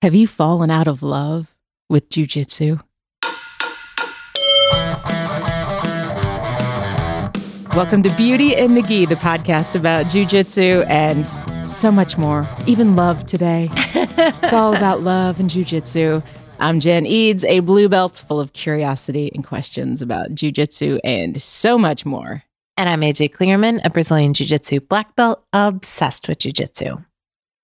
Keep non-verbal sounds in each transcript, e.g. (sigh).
Have you fallen out of love with jujitsu? Welcome to Beauty and the Gi, the podcast about jujitsu and so much more, even love today. (laughs) it's all about love and jujitsu. I'm Jen Eads, a blue belt full of curiosity and questions about jujitsu and so much more. And I'm AJ Klingerman, a Brazilian Jiu Jitsu black belt, obsessed with Jiu Jitsu.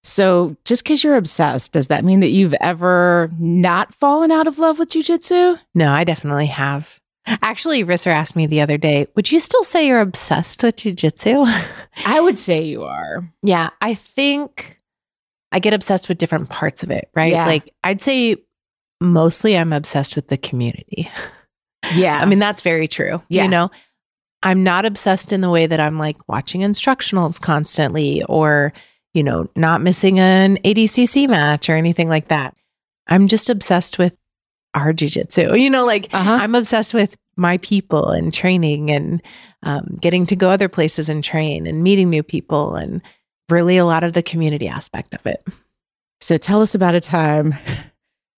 So, just because you're obsessed, does that mean that you've ever not fallen out of love with jujitsu? No, I definitely have. Actually, Rissa asked me the other day, would you still say you're obsessed with Jiu Jitsu? (laughs) I would say you are. yeah, I think I get obsessed with different parts of it, right? Yeah. Like, I'd say mostly I'm obsessed with the community. (laughs) Yeah. I mean, that's very true. Yeah. You know, I'm not obsessed in the way that I'm like watching instructionals constantly or, you know, not missing an ADCC match or anything like that. I'm just obsessed with our jujitsu. (laughs) You know, like uh-huh. I'm obsessed with my people and training and um, getting to go other places and train and meeting new people and really a lot of the community aspect of it. So, tell us about a time.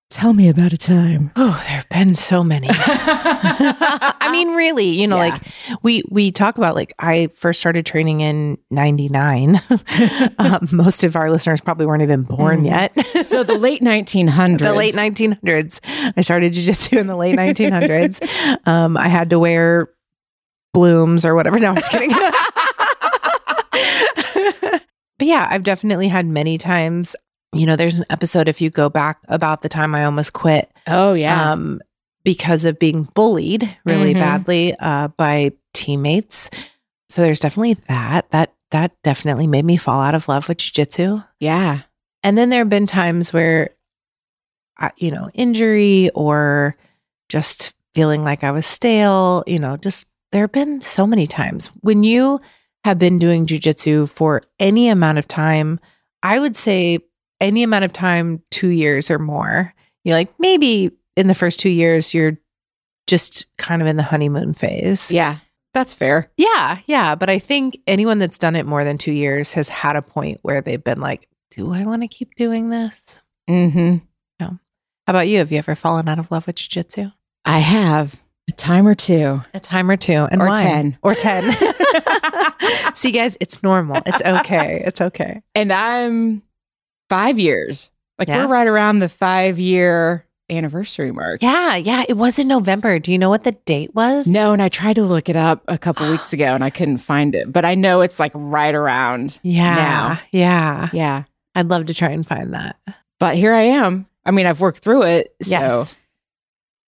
Tell me about a time. (gasps) Oh, there have been so many. (laughs) (laughs) I mean, really, you know, Yeah. like we we talk about like I first started training in '99. (laughs) um, most of our listeners probably weren't even born Mhm. yet. so, the late 1900s. the late 1900s. I started jujitsu in the late 1900s. Um, I had to wear blooms or whatever. No, I'm just kidding. but yeah, I've definitely had many times. You know, there's an episode if you go back about the time I almost quit Oh, yeah. um, because of being bullied really Mhm. badly uh, by teammates. So there's definitely that. That that definitely made me fall out of love with jujitsu. yeah. And then there have been times where, I, you know, injury or just feeling like I was stale. You know, just there have been so many times when you have been doing jujitsu for any amount of time. I would say any amount of time, two years or more. You're like maybe in the first two years, you're just kind of in the honeymoon phase. Yeah. That's fair. Yeah, yeah. But I think anyone that's done it more than two years has had a point where they've been like, do I want to keep doing this? Mm-hmm. How about you? Have you ever fallen out of love with jujitsu? I have a time or two. A time or two, and Or why? 10. or ten. (laughs) (laughs) See, guys, it's normal. It's okay. It's okay. And I'm five years. Like, Yeah. we're right around the five year anniversary mark. Yeah, yeah. It was in November. Do you know what the date was? No, and I tried to look it up a couple weeks (gasps) ago and I couldn't find it, but I know it's like right around. Yeah, now. yeah. Yeah. I'd love to try and find that. But here I am. I mean, I've worked through it. So, Yes.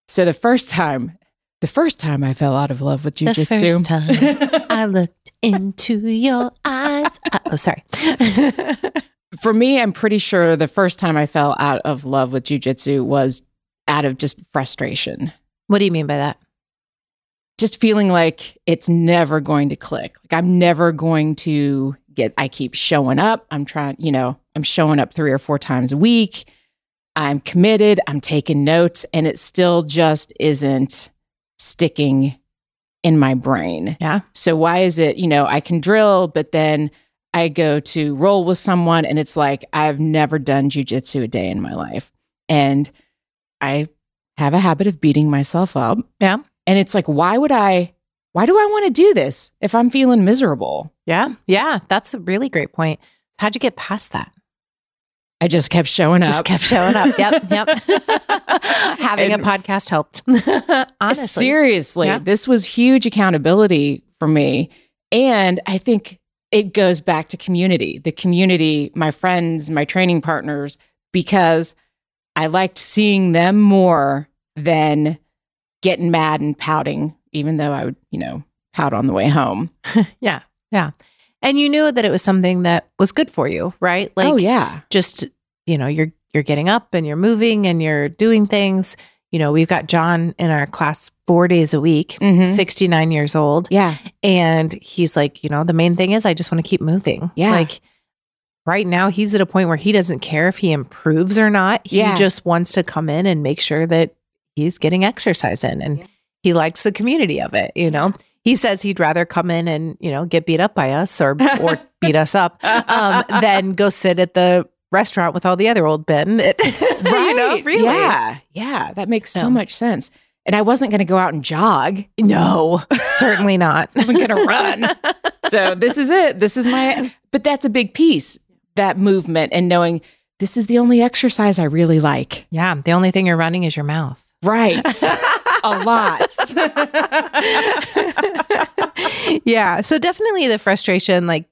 so the first time, the first time I fell out of love with jujitsu. The first time (laughs) I looked into your eyes. Uh, oh, sorry. (laughs) For me, I'm pretty sure the first time I fell out of love with jujitsu was out of just frustration. what do you mean by that? Just feeling like it's never going to click. Like I'm never going to get, I keep showing up. I'm trying, you know, I'm showing up three or four times a week. I'm committed. I'm taking notes, and it still just isn't sticking in my brain. Yeah. So why is it, you know, I can drill, but then I go to roll with someone and it's like I've never done jujitsu a day in my life. And I have a habit of beating myself up. Yeah. And it's like, why would I, why do I want to do this if I'm feeling miserable? Yeah. Yeah. That's a really great point. How'd you get past that? I just kept showing Just up. Just kept showing up. Yep. Yep. (laughs) Having And- a podcast helped. (laughs) Honestly. Seriously, Yeah. this was huge accountability for me. And I think it goes back to community, the community, my friends, my training partners, because I liked seeing them more than getting mad and pouting, even though I would, you know, pout on the way home. (laughs) (laughs) Yeah. Yeah. And you knew that it was something that was good for you, right? Oh, like oh, yeah. just, you know, you're you're getting up and you're moving and you're doing things. You know, we've got John in our class four days a week, Mhm. 69 years old. Yeah. And he's like, you know, the main thing is I just want to keep moving. Yeah. Like right now, he's at a point where he doesn't care if he improves or not. He Yeah. just wants to come in and make sure that he's getting exercise in and Yeah. he likes the community of it, you know. He says he'd rather come in and, you know, get beat up by us or or (laughs) beat us up um, than go sit at the restaurant with all the other old men. It, (laughs) you know, Right. really. Yeah. Yeah. That makes so Yeah. much sense. And I wasn't going to go out and jog. No, (laughs) certainly not. I wasn't going to run. (laughs) So this is it. This is my, but that's a big piece, that movement and knowing this is the only exercise I really like. yeah, the only thing you're running is your mouth. Right. a lot. yeah. So definitely the frustration, like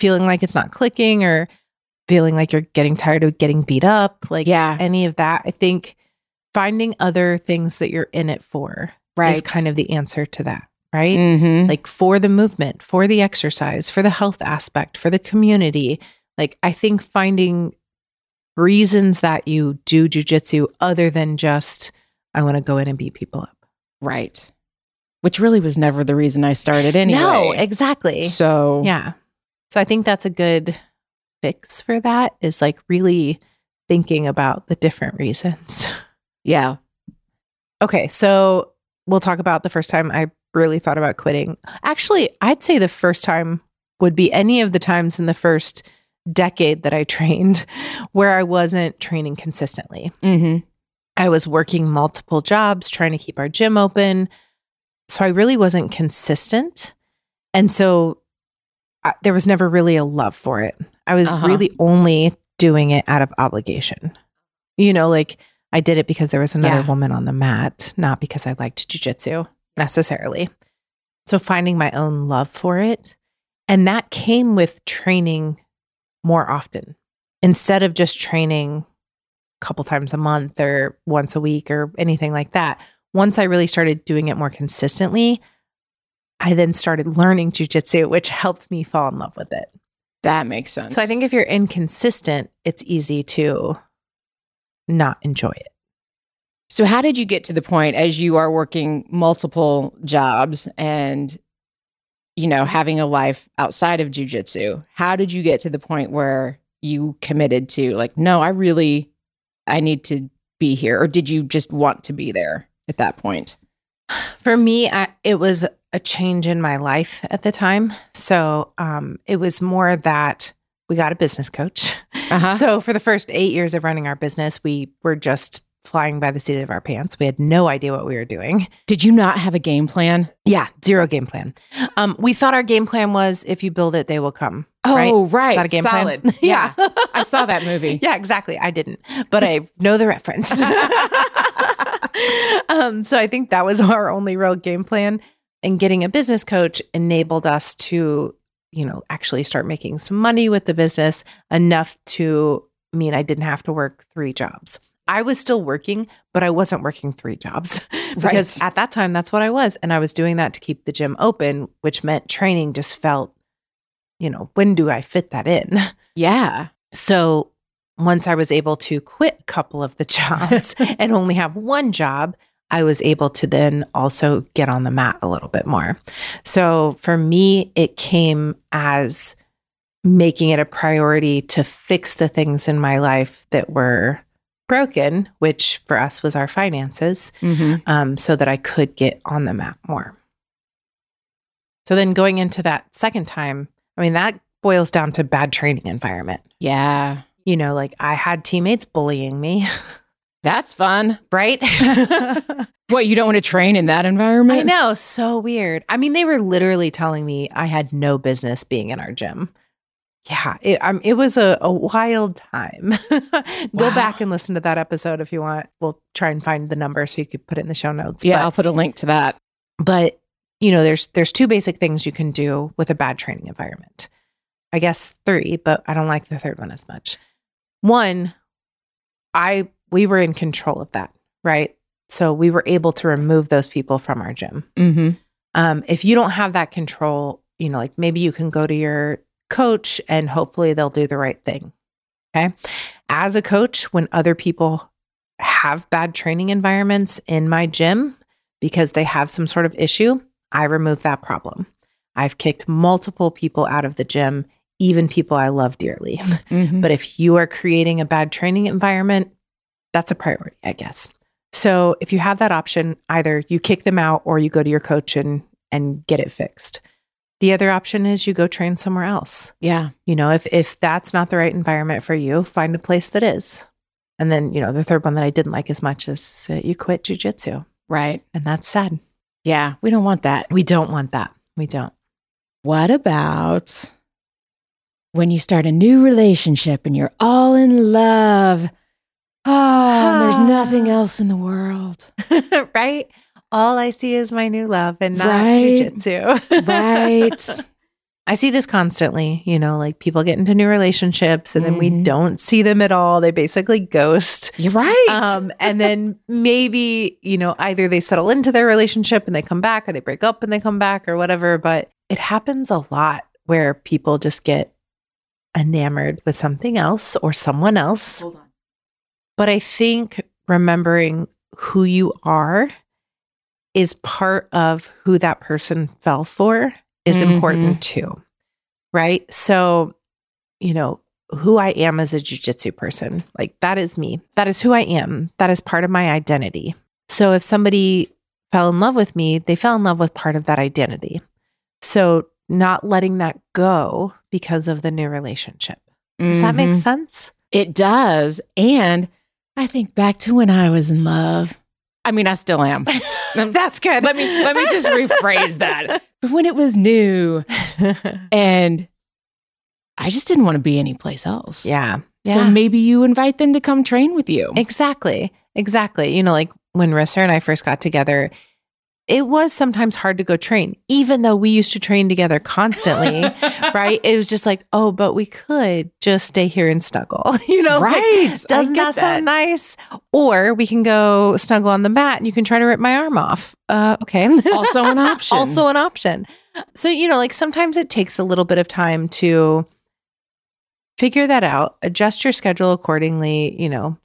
feeling like it's not clicking or feeling like you're getting tired of getting beat up, like Yeah. any of that. I think finding other things that you're in it for Right. is kind of the answer to that, right? Mhm. Like for the movement, for the exercise, for the health aspect, for the community. Like I think finding reasons that you do jujitsu other than just I want to go in and beat people up. Right. Which really was never the reason I started anyway. No, exactly. So Yeah. So I think that's a good fix for that is like really thinking about the different reasons. yeah. Okay. So we'll talk about the first time I really thought about quitting. Actually, I'd say the first time would be any of the times in the first decade that I trained (laughs) where I wasn't training consistently. hmm I was working multiple jobs, trying to keep our gym open. So I really wasn't consistent. And so I, there was never really a love for it. I was Uh-huh. really only doing it out of obligation. You know, like I did it because there was another Yeah. woman on the mat, not because I liked jujitsu necessarily. So finding my own love for it. And that came with training more often instead of just training a couple times a month or once a week or anything like that. Once I really started doing it more consistently, I then started learning jujitsu, which helped me fall in love with it. That makes sense. So I think if you're inconsistent, it's easy to not enjoy it. So, how did you get to the point as you are working multiple jobs and, you know, having a life outside of jujitsu? How did you get to the point where you committed to, like, no, I really, I need to be here? Or did you just want to be there at that point? (sighs) For me, I, it was a change in my life at the time. So um, it was more that we got a business coach. Uh-huh. So for the first eight years of running our business, we were just flying by the seat of our pants. We had no idea what we were doing. did you not have a game plan? Yeah, zero game plan. Um, we thought our game plan was if you build it, they will come. Oh, right. Is that a game Solid. (laughs) plan? yeah. I saw that movie. (laughs) Yeah, exactly. I didn't, but I know the reference. (laughs) um, so I think that was our only real game plan. And getting a business coach enabled us to, you know, actually start making some money with the business enough to mean I didn't have to work three jobs. I was still working, but I wasn't working three jobs (laughs) because Right. at that time that's what I was. And I was doing that to keep the gym open, which meant training just felt, you know, when do I fit that in? (laughs) Yeah. So once I was able to quit a couple of the (laughs) jobs and only have one job, I was able to then also get on the mat a little bit more. So for me, it came as making it a priority to fix the things in my life that were broken, which for us was our finances, hmm um, so that I could get on the mat more. So then going into that second time, I mean, that boils down to bad training environment Yeah. you know, like I had teammates bullying me, (laughs) That's fun. right? (laughs) What, you don't want to train in that environment? I know, so weird. I mean, they were literally telling me I had no business being in our gym. Yeah, it, um, it was a, a wild time. (laughs) Go Wow. back and listen to that episode if you want. We'll try and find the number so you could put it in the show notes. Yeah, But- I'll put a link to that. but you know there's there's two basic things you can do with a bad training environment i guess three but i don't like the third one as much one i we were in control of that right? So we were able to remove those people from our gym. Mm-hmm. um, if you don't have that control you know like maybe you can go to your coach and hopefully they'll do the right thing okay? As a coach when other people have bad training environments in my gym because they have some sort of issue i remove that problem. I've kicked multiple people out of the gym even people i love dearly. (laughs) Mm-hmm. but if you are creating a bad training environment, that's a priority, I guess. So if you have that option, either you kick them out or you go to your coach and and get it fixed. The other option is you go train somewhere else. Yeah. You know, if if that's not the right environment for you, find a place that is. And then, you know, the third one that I didn't like as much is uh, you quit jujitsu. Right. And that's sad. Yeah. We don't want that. We don't want that. We don't. What about when you start a new relationship and you're all in love? Oh, and there's (sighs) nothing else in the world. (laughs) right? All I see is my new love and not Right. jujitsu. Right. (laughs) I see this constantly, you know, like people get into new relationships and then we Mhm. don't see them at all. They basically ghost. You're right. Um, and then maybe, you know, either they settle into their relationship and they come back or they break up and they come back or whatever. But it happens a lot where people just get enamored with something else or someone else. Hold on. But I think remembering who you are is part of who that person fell for is Mhm. important too. Right. So, you know, who I am as a jujitsu person, like that is me. That is who I am. That is part of my identity. So if somebody fell in love with me, they fell in love with part of that identity. So not letting that go because of the new relationship. Does that make Mhm. sense? It does. And I think back to when I was in love. I mean, I still am. (laughs) That's good. let me let me just rephrase that. But (laughs) when it was new (laughs) and I just didn't want to be anyplace else. yeah. So Yeah. maybe you invite them to come train with you. Exactly. Exactly. You know, like when Rissa and I first got together, it was sometimes hard to go train, even though we used to train together constantly, (laughs) right? It was just like, oh, but we could just stay here and snuggle, (laughs) you know? like, right. doesn't that, sound nice? Or we can go snuggle on the mat and you can try to rip my arm off. Uh, okay. (laughs) Also an option. also an option. So, you know, like sometimes it takes a little bit of time to figure that out, adjust your schedule accordingly, you know,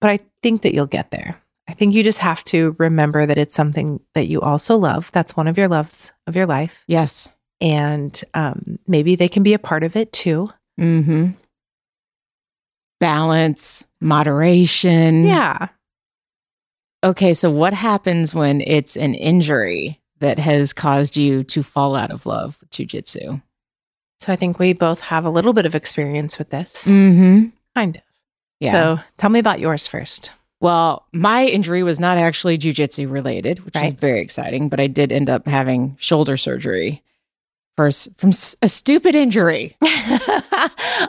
but I think that you'll get there. I think you just have to remember that it's something that you also love. That's one of your loves of your life. Yes. And um, maybe they can be a part of it too. Mm-hmm. Balance, moderation. Yeah. Okay, so what happens when it's an injury that has caused you to fall out of love with jujitsu? So I think we both have a little bit of experience with this. Mm-hmm. Kind of. Yeah. So tell me about yours first. Well, my injury was not actually jujitsu related, which is very exciting, but I did end up having shoulder surgery for from a stupid injury. (laughs)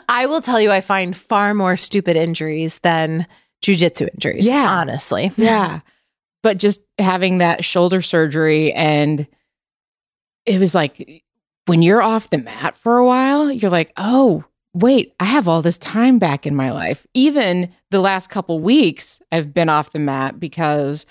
I will tell you, I find far more stupid injuries than jujitsu injuries. Yeah. Honestly. (laughs) Yeah. but just having that shoulder surgery and it was like when you're off the mat for a while, you're like, "Oh, wait, I have all this time back in my life." Even the last couple weeks, I've been off the mat because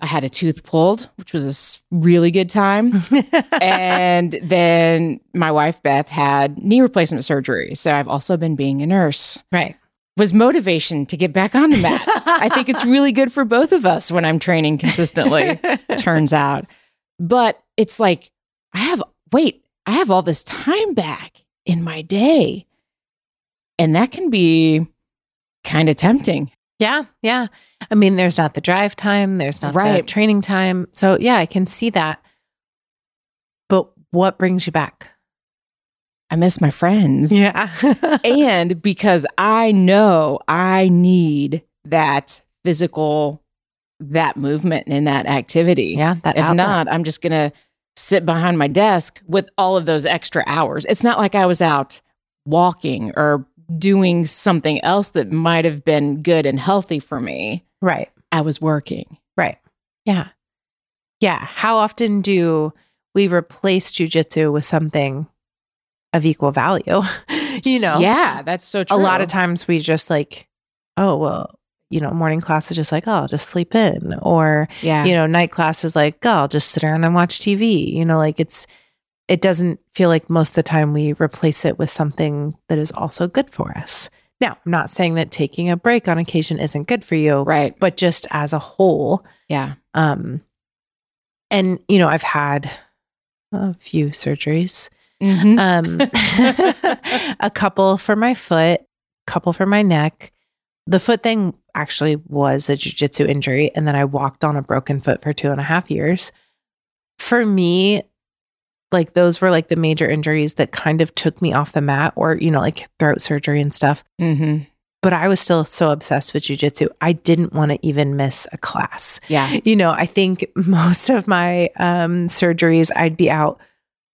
I had a tooth pulled, which was a really good time. (laughs) and then my wife Beth had knee replacement surgery. So I've also been being a nurse. right. Was motivation to get back on the mat. I think it's really good for both of us when I'm training consistently, (laughs) turns out. But it's like, I have, wait, I have all this time back in my day. And that can be kind of tempting. Yeah, yeah. I mean, there's not the drive time, there's not the Right. training time. So, yeah, I can see that. But what brings you back? I miss my friends. Yeah. (laughs) and because I know I need that physical, that movement and that activity. yeah, that If outlet. not, I'm just going to sit behind my desk with all of those extra hours. It's not like I was out walking or doing something else that might have been good and healthy for me. Right. I was working. Right. Yeah. Yeah. How often do we replace jujitsu with something of equal value? (laughs) you know, Yeah, that's so true. a lot of times we just like, oh, well, you know, morning class is just like, oh, I'll just sleep in. Or, Yeah. you know, night class is like, oh, I'll just sit around and watch TV. You know, like it's, it doesn't feel like most of the time we replace it with something that is also good for us. Now, I'm not saying that taking a break on occasion isn't good for you, right. but just as a whole, Yeah. um, and you know, I've had a few surgeries. Mhm. Um, (laughs) a couple for my foot, couple for my neck. The foot thing actually was a jujitsu injury, and then I walked on a broken foot for two and a half years. For me, Like those were like the major injuries that kind of took me off the mat or, you know, like throat surgery and stuff. Mm-hmm. But I was still so obsessed with jujitsu. I didn't want to even miss a class. Yeah. You know, I think (laughs) most of my um, surgeries, I'd be out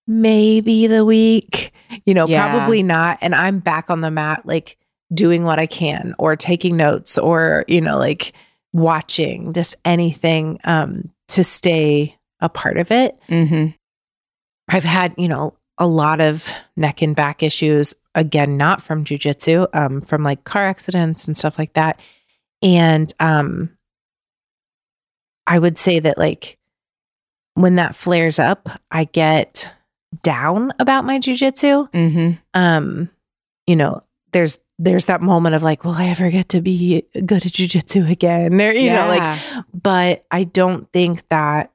maybe the week, you know, Yeah. probably not. And I'm back on the mat, like doing what I can or taking notes or, you know, like watching just anything um, to stay a part of it. Mm-hmm. I've had, you know, a lot of neck and back issues, again, not from jujitsu, um, from like car accidents and stuff like that. And um, I would say that, like, when that flares up, I get down about my jujitsu. Mm-hmm. Um, you know, there's there's that moment of like, will I ever get to be good at jujitsu again? There, you know, like but I don't think that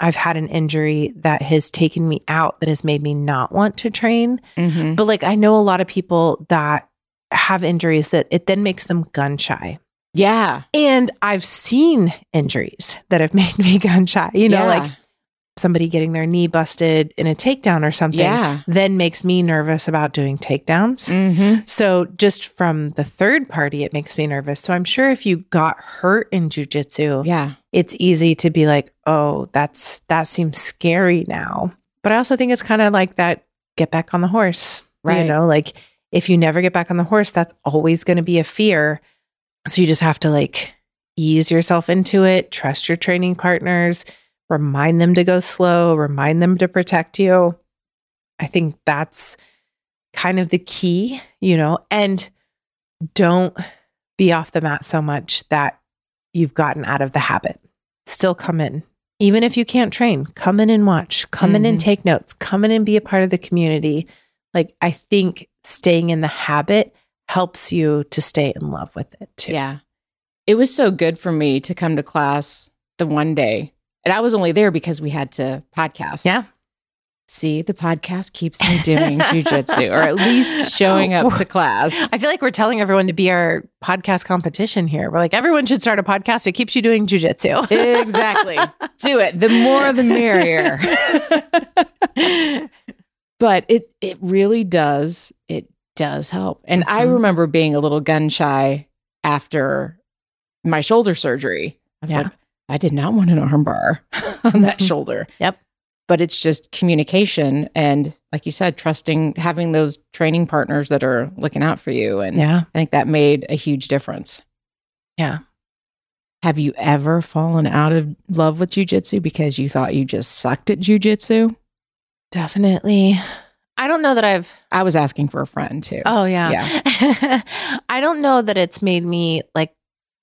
I've had an injury that has taken me out that has made me not want to train. mm-hmm. But like I know a lot of people that have injuries that it then makes them gun shy. yeah. And I've seen injuries that have (laughs) made me gun shy. You know, Yeah. like somebody getting their knee busted in a takedown or something yeah. then makes me nervous about doing takedowns. Mm-hmm. So just from the third party, it makes me nervous. So I'm sure if you got hurt in jujitsu, Yeah. it's easy to be like, oh, that's that seems scary now. But I also think it's kind of like that get back on the horse. Right. You know, like if you never get back on the horse, that's always going to be a fear. So you just have to like ease yourself into it, trust your training partners, remind them to go slow, remind them to protect you. I think that's kind of the key, you know, and don't be off the mat so much that you've gotten out of the habit. Still come in. Even if you can't train, come in and watch, come in and Mhm. take notes, come in and be a part of the community. Like, I think staying in the habit helps you to stay in love with it too. Yeah. It was so good for me to come to class the one day. And I was only there because we had to podcast. Yeah. See, the podcast keeps me doing jujitsu or at least (laughs) showing up to class. I feel like we're telling everyone to be our podcast competition here. We're like, everyone should start a podcast. It keeps you doing jujitsu. exactly. (laughs) Do it. The more the merrier. (laughs) But it it really does. It does help. And I Mhm. remember being a little gun shy after my shoulder surgery. I was Yeah. like, I did not want an armbar (laughs) on that (laughs) shoulder. Yep. But it's just communication and like you said, trusting having those training partners that are looking out for you. And yeah. I think that made a huge difference. Yeah. Have you ever fallen out of love with jujitsu because you thought you just sucked at jujitsu? Definitely. I don't know that I've I was asking for a friend too. Oh yeah. (laughs) I don't know that it's made me like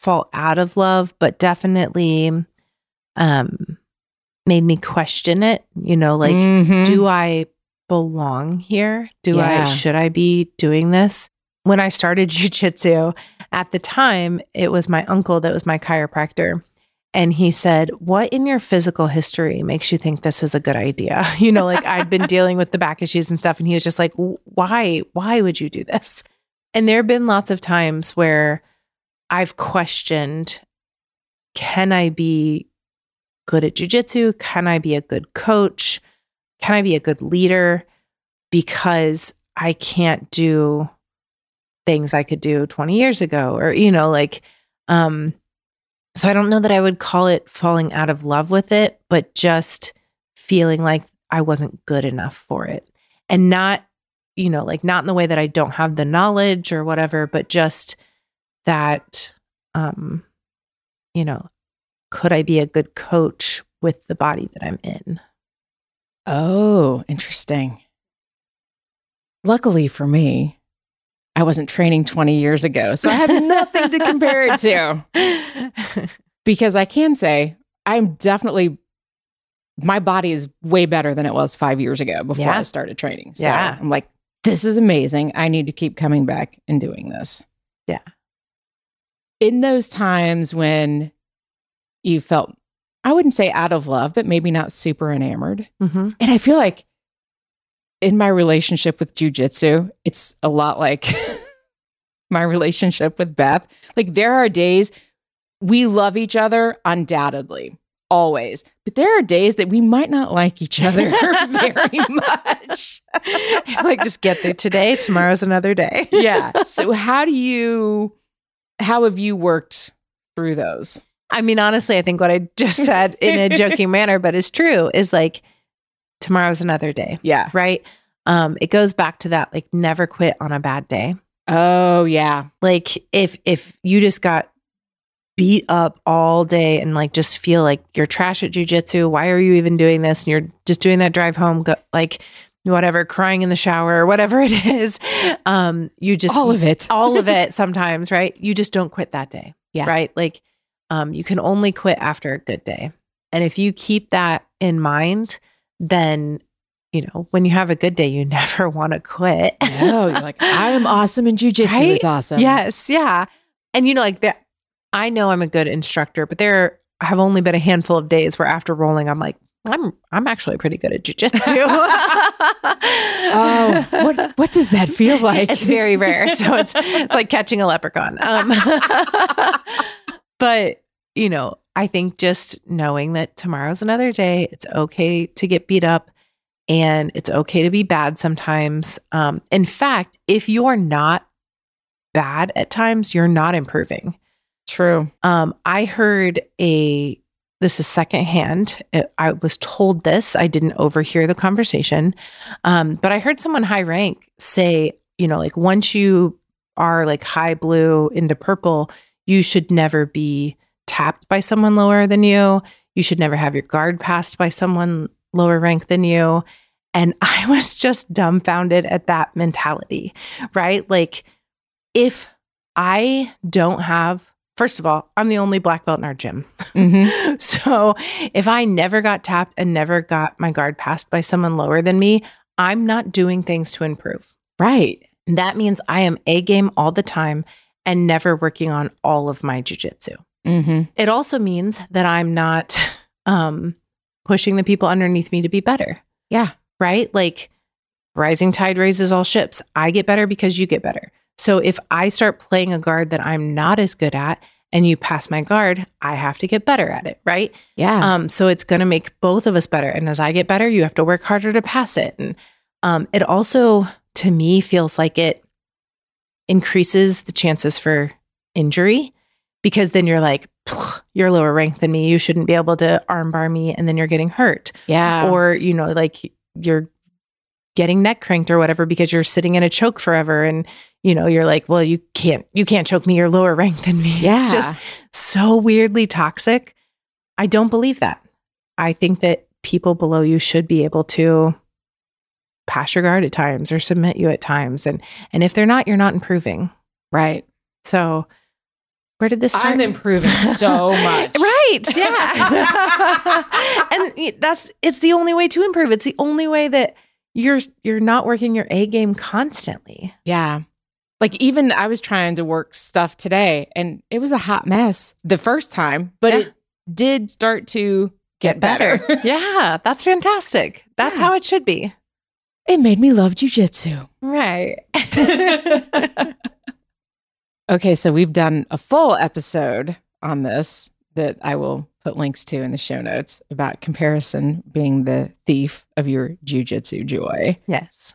fall out of love, but definitely um made me question it, you know, like Mhm. do I belong here? Do Yeah. I should I be doing this? When I started (laughs) jujitsu, at the time, it was my uncle that was my chiropractor. And he said, What in your physical history makes you think this is a good idea? (laughs) You know, like I'd been (laughs) dealing with the back issues and stuff. And he was just like, Why? Why would you do this? And there have been lots of times where I've questioned can I be good at jujitsu? Can I be a good coach? Can I be a good leader? Because I can't do things I could do 20 years ago, or, you know, like, um, so I don't know that I would call it falling out of love with it, but just feeling like I wasn't good enough for it. And not, you know, like not in the way that I don't have the knowledge or whatever, but just that um, you know, could I be a good coach with the body that I'm in? Oh, interesting. Luckily for me, I wasn't training 20 years ago, so I have nothing to compare it to. (laughs) Because I can say I'm definitely, my body is way better than it was five years ago before Yeah. I started training. So Yeah. I'm like, this is amazing. I need to keep coming back and doing this. Yeah. In those times when you felt, I wouldn't say out of love, but maybe not super enamored. hmm And I feel like in my relationship with jujitsu, it's a lot like (laughs) my relationship with Beth. Like there are days we love each other undoubtedly. always. But there are days that we might not like each other (laughs) very much. like just get through today. Tomorrow's another day. yeah. So how do you how have you worked through those? I mean, honestly, I think what I just said in a joking (laughs) manner, but is true, is like tomorrow's another day, Yeah. right? Um, it goes back to that like never quit on a bad day. Oh yeah. Like if if you just got beat up all day and like just feel like you're trash at jujitsu, why are you even doing this? And you're just doing that drive home, go, like whatever, crying in the shower or whatever it (laughs) is. Um, you just All of it. all of (laughs) it sometimes, right? You just don't quit that day. Yeah. Right. Like um, you can only quit after a good day. And if you keep that in mind, then, you know, when you have a good day, you (laughs) never want to quit. No, you're like, I am awesome and jujitsu Right? is awesome. yes. Yeah. And, you know, like that, I know I'm a good instructor, but there have only been a handful of days where after rolling, I'm like, I'm I'm actually pretty good at jujitsu. (laughs) Oh, what what does that feel (laughs) like? It's very rare. So it's it's like catching a leprechaun. Um, (laughs) but you know, I think just knowing that tomorrow's another day, it's okay to get beat up and it's okay to be bad sometimes. Um, in fact, if you're not bad at times, you're not improving. true. Um, I heard a this is secondhand. It- I was told this. I didn't overhear the conversation, um, but I heard someone high rank say, you know, like once you are like high blue into purple, you should never be tapped by someone lower than you. You should never have your guard passed by someone lower rank than you. And (laughs) I was just dumbfounded at that mentality, right? Like, if I don't have, first of all, I'm the only black belt in our gym. Mhm. (laughs) So if I never got tapped and never got my guard passed by someone lower than me, I'm not doing things to improve. Right. That means I am A game all the time and never working on all of my jujitsu. Mm-hmm. It also means that I'm not (laughs) um, pushing the people underneath me to be better. Yeah. Right? Like rising tide raises all ships. I get better because you get better. So if I start playing a guard that I'm not as good at and you pass my guard, I have to get better at it. Right? Yeah. Um, so it's going to make both of us better. And as I get better, you have to work harder to pass it. And um, it also, to me, feels like it increases the chances for injury because then you're like, you're lower ranked than me. You shouldn't be able to armbar me. And then you're getting hurt. yeah. Or, you know, like you're getting neck cranked or whatever because you're sitting in a choke forever. And, you know, you're like, well, you can't, you can't choke me. You're lower ranked than me. (laughs) yeah. It's just so weirdly toxic. I don't believe that. I think that people below you should be able to pass your guard at times or submit you at times. And and if they're not, you're not improving. right. So where did this start? I'm improving so (laughs) much. right. (laughs) Yeah. and that's it's the only way to improve. It's the only way that you're you're not working your A game constantly. Yeah. Like even I was trying to work stuff today and it was a hot mess the first time, but Yeah. it did start to get, better. (laughs) yeah, that's fantastic. That's Yeah. how it should be. it made me love jujitsu. Right. (laughs) Okay, so we've done a full episode on this that I will put links to in the show notes about comparison being the thief of your jujitsu joy. yes.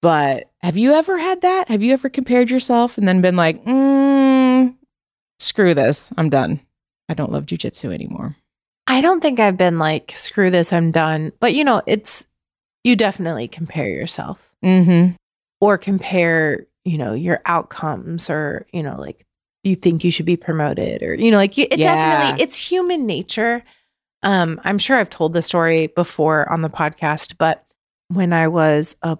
But have you ever had that? Have you ever compared yourself and then been like, mm, screw this, I'm done. I don't love jujitsu anymore. I don't think I've been like, screw this, I'm done. But you know, it's you definitely compare yourself Mm-hmm. or compare, you know, your outcomes or, you know, like you think you should be promoted or, you know, like you, it Yeah. definitely, it's human nature. Um, I'm sure I've told the story before on the podcast, but when I was a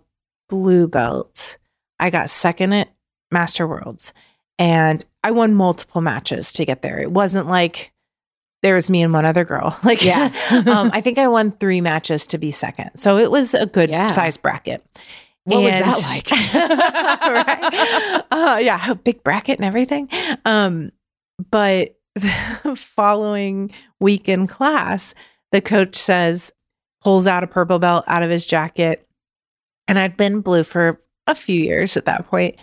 blue belt, I got second at Master Worlds and I won multiple matches to get there. It wasn't like there was me and one other girl. (laughs) Like, Yeah. (laughs) um, I think I won three matches to be second. So it was a good Yeah. size bracket. What And- was that like? (laughs) right? Uh, yeah, a big bracket and everything. Um, but the following week in class, the coach says, pulls out a purple belt out of his jacket. And I'd been blue for a few years at that point.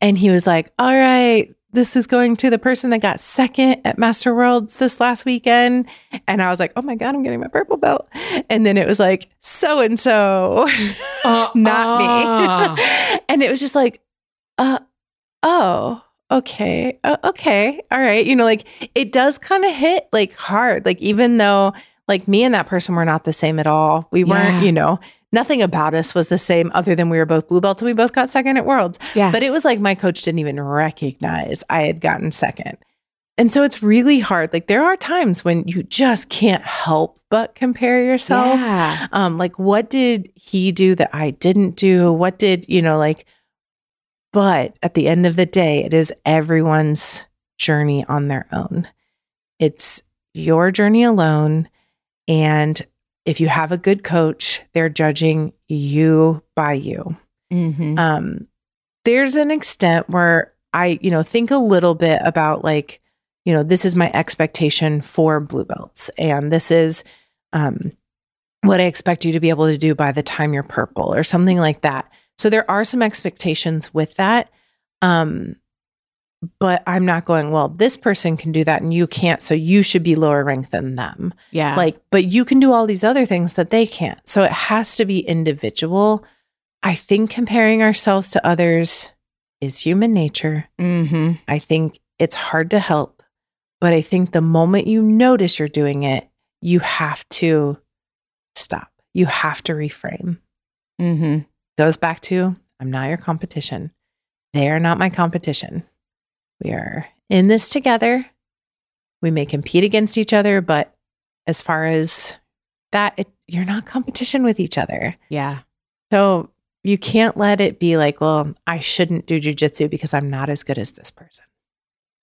And he was like, All right, this is going to the person that got second at Master Worlds this last weekend. And I was like, oh my God, I'm getting my purple belt. And then it was like, so and so, not me. (laughs) and it was just like, uh, oh, okay, uh, okay, all right. You know, like it does kind of hit like hard. Like even though like me and that person were not the same at all, we weren't, you know, nothing about us was the same other than we were both blue belts and we both got second at Worlds. Yeah. But it was like my coach didn't even recognize I had gotten second. And so it's really hard. Like there are times when you just can't help but compare yourself. Yeah. Um, like what did he do that I didn't do? What did, you know, like, but at the end of the day, it is everyone's journey on their own. It's your journey alone. And if you have a good coach, they're judging you by you. Mm-hmm. um there's an extent where i you know think a little bit about like you know this is my expectation for blue belts and this is um what i expect you to be able to do by the time you're purple or something like that. So there are some expectations with that. Um but i'm not going well this person can do that and you can't so you should be lower ranked than them. Yeah. like but you can do all these other things that they can't. So it has to be individual. I think comparing ourselves to others is human nature. Mm-hmm. i think it's hard to help but i think the moment you notice you're doing it you have to stop. You have to reframe. Mm-hmm. goes back to i'm not your competition. They are not my competition we are in this together we may compete against each other but as far as that it, you're not competition with each other Yeah. so you can't let it be like well i shouldn't do jujitsu because i'm not as good as this person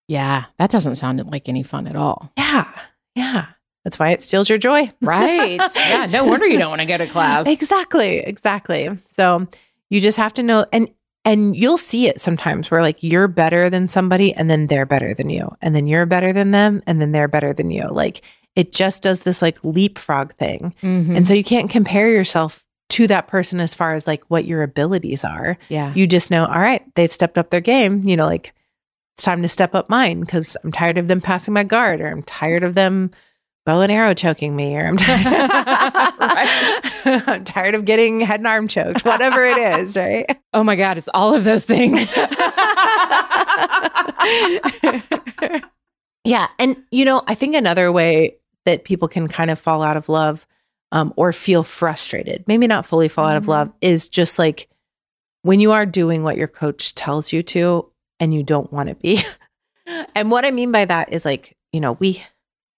Yeah. That doesn't sound like any fun at all. yeah yeah that's why it steals your joy Right. (laughs) yeah. No wonder you don't want to go to class. Exactly, exactly. So you just have to know and and you'll see it sometimes where like you're better than somebody and then they're better than you and then you're better than them and then they're better than you. Like it just does this like leapfrog thing. Mhm. And so you can't compare yourself to that person as far as like what your abilities are. yeah. You just know, all right, they've stepped up their game, you know, like it's time to step up mine because I'm tired of them passing my guard or I'm tired of them bow and arrow choking me or I'm tired, (laughs) (laughs) I'm tired of getting head and arm choked, whatever it is, right? (laughs) Oh my God. It's all of those things. yeah. And, you know, I think another way that people can kind of fall out of love um, or feel frustrated, maybe not fully fall out of Mhm. love, is just like when you are doing what your coach tells you to and you don't want to be. and what I mean by that is like, you know, we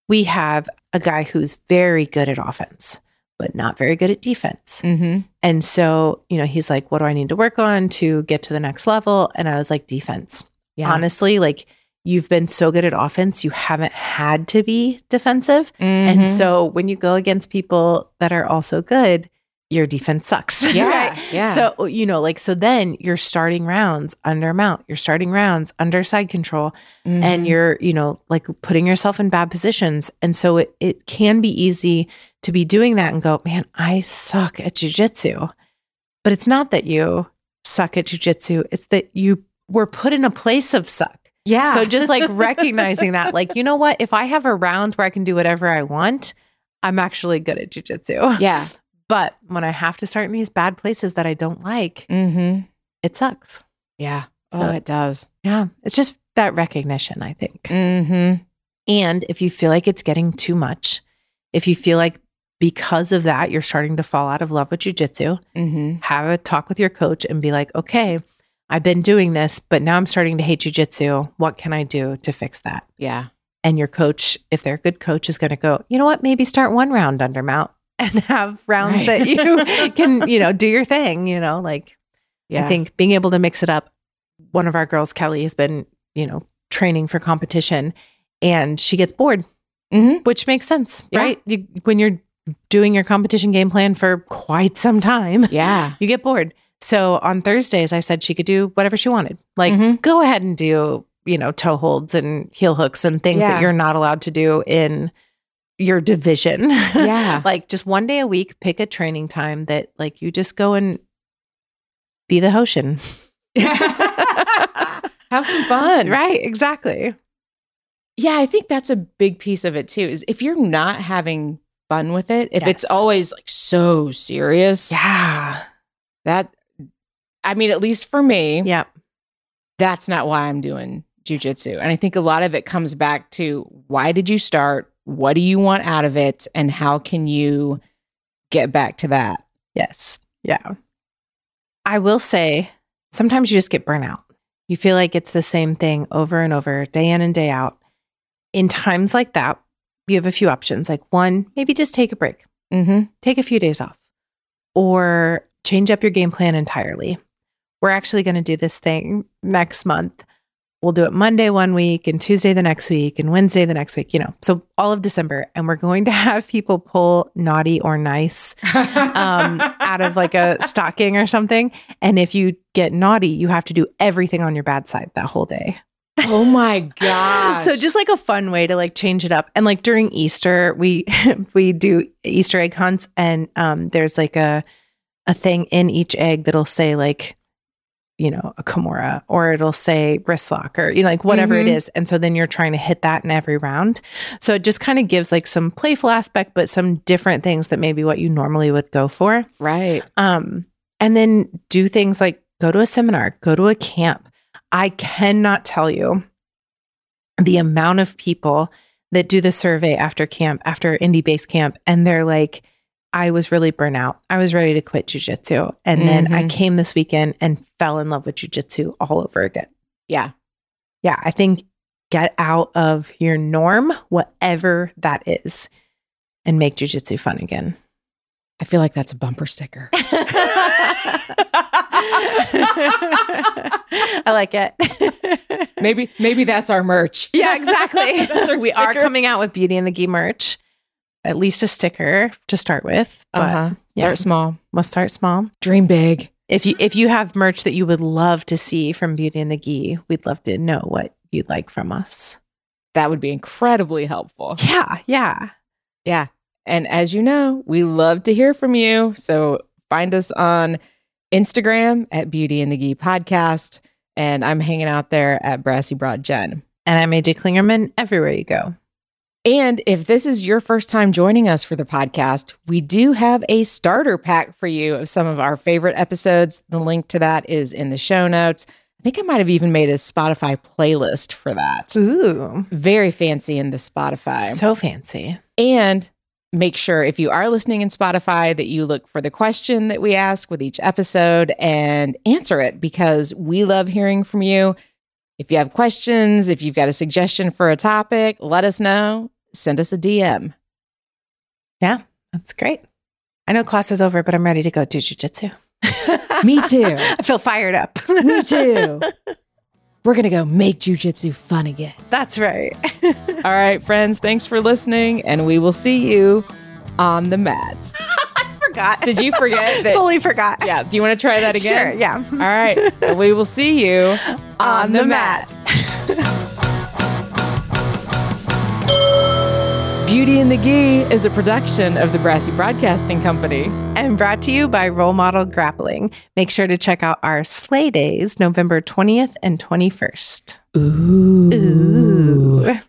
we have a guy who's very good at offense, but not very good at defense. mm-hmm. And so, you know, he's like, what do I need to work on to get to the next level? And I was like, defense. Yeah. Honestly, like you've been so good at offense, you haven't had to be defensive. Mhm. And so when you go against people that are also good, your defense sucks. Yeah, (laughs) right? yeah. So, you know, like, so then you're starting rounds under mount, you're starting rounds under side control, and Mhm. you're, you know, like putting yourself in bad positions. And so it, it can be easy to be doing that and go, man, I suck at jujitsu. But it's not that you suck at jujitsu, it's that you were put in a place of suck. yeah. So just like (laughs) recognizing that, like, you know what? If I have a round where I can do whatever I want, I'm actually good at jujitsu. yeah. But when I have to start in these bad places that I don't like, Mm-hmm. it sucks. Yeah. So- oh, it does. Yeah. It's just that recognition, I think. Mm-hmm. And if you feel like it's getting too much, if you feel like because of that, you're starting to fall out of love with jujitsu, Mm-hmm. have a talk with your coach and be like, okay, I've been doing this, but now I'm starting to hate jujitsu. What can I do to fix that? Yeah. And your coach, if they're a good coach, is going to go, you know what? Maybe start one round under mount and have rounds Right. that you (laughs) can, you know, do your thing, you know, like Yeah. I think being able to mix it up. One of our girls, Kelly, has been, you know, training for competition and she gets bored, Mhm. which makes sense, Yeah. right? You, when you're doing your competition game plan for quite some time, Yeah. (laughs) you get bored. So on Thursdays, I said she could do whatever she wanted. Like, Mhm. go ahead and do, you know, toe holds and heel hooks and things Yeah. that you're not allowed to do in your division. Yeah. (laughs) like just one day a week, pick a training time that like you just go and be the Hoshin. (laughs) Have some fun. (laughs) right, exactly. Yeah, I think that's a big piece of it too. Is if you're not having fun with it, if it's always like so serious, Yeah. that I mean, at least for me, Yeah. that's not why I'm doing jujitsu. And I think a lot of it comes back to why did you start? What do you want out of it? And how can you get back to that? Yes. Yeah. I will say sometimes you just get burnout. You feel like it's the same thing over and over, day in and day out. In times like that, you have a few options. Like one, maybe just take a break, Mm-hmm. take a few days off, or change up your game plan entirely. We're actually going to do this thing next month. We'll do it Monday one week and Tuesday the next week and Wednesday the next week, you know, so all of December. And we're going to (laughs) have people pull naughty or nice um, (laughs) out of like a stocking or something. And if you get naughty, you have to do everything on your bad side that whole day. oh my (laughs) gosh. So just like a fun way to like change it up. And like during Easter, we we do Easter egg hunts, and um, there's like a a thing in each egg that'll say like you know a Kimura or it'll say wrist lock or you know like whatever it Mhm. is. And so then you're trying to hit that in every round. So it just kind of gives like some playful aspect, but some different things that maybe what you normally would go for. right. Um, and then do things like go to a seminar, go to a camp. I cannot tell you the amount of people that do the survey after camp, after indie base camp, and they're like, I was really burnt out. I was ready to quit jujitsu. And then I Mhm. came this weekend and fell in love with jujitsu all over again. Yeah. Yeah, I think get out of your norm, whatever that is, and make jujitsu fun again. I feel like that's a bumper sticker. (laughs) I like it. maybe maybe that's our merch. yeah, exactly. (laughs) Our we are coming out with Beauty and the Gi merch. At least a sticker to start with, but Uh-huh. yeah. Start small. we'll start small. Dream big. If you if you have merch that you would love to see from Beauty and the Gi, we'd love to know what you'd like from us. That would be incredibly helpful. Yeah, yeah. Yeah. And as you know, we love to hear from you. So find us on Instagram at Beauty and the Gi Podcast. And I'm hanging out there at Brassy Broad Jen. And I'm AJ Klingerman everywhere you go. And if this is your first time joining us for the podcast, we do have a starter pack for you of some of our favorite episodes. The link to that is in the show notes. I think I might have even made a Spotify playlist for that. Ooh, Very fancy in the Spotify. so fancy. And make sure if you are listening in Spotify that you look for the question that we ask with each episode and answer it because we love hearing from you. If you have questions, if you've got a suggestion for a topic, let us know. Send us a DM. Yeah, that's great. I know class is over, but I'm ready to go do jujitsu. (laughs) Me too. I feel fired up. Me too. We're going to go make jujitsu fun again. That's right. All right, friends, thanks for listening, and we will see you on the mat. (laughs) forgot. Did you forget (laughs) that? Fully forgot. Yeah. Do you want to try that again? Sure. Yeah. All right. we will see you (laughs) on, the, mat. (laughs) Beauty and the Gi is a production of the Brassy Broadcasting Company. And brought to you by Roll Model Grappling. Make sure to check out our Slay days, November 20th and 21st. Ooh. Ooh.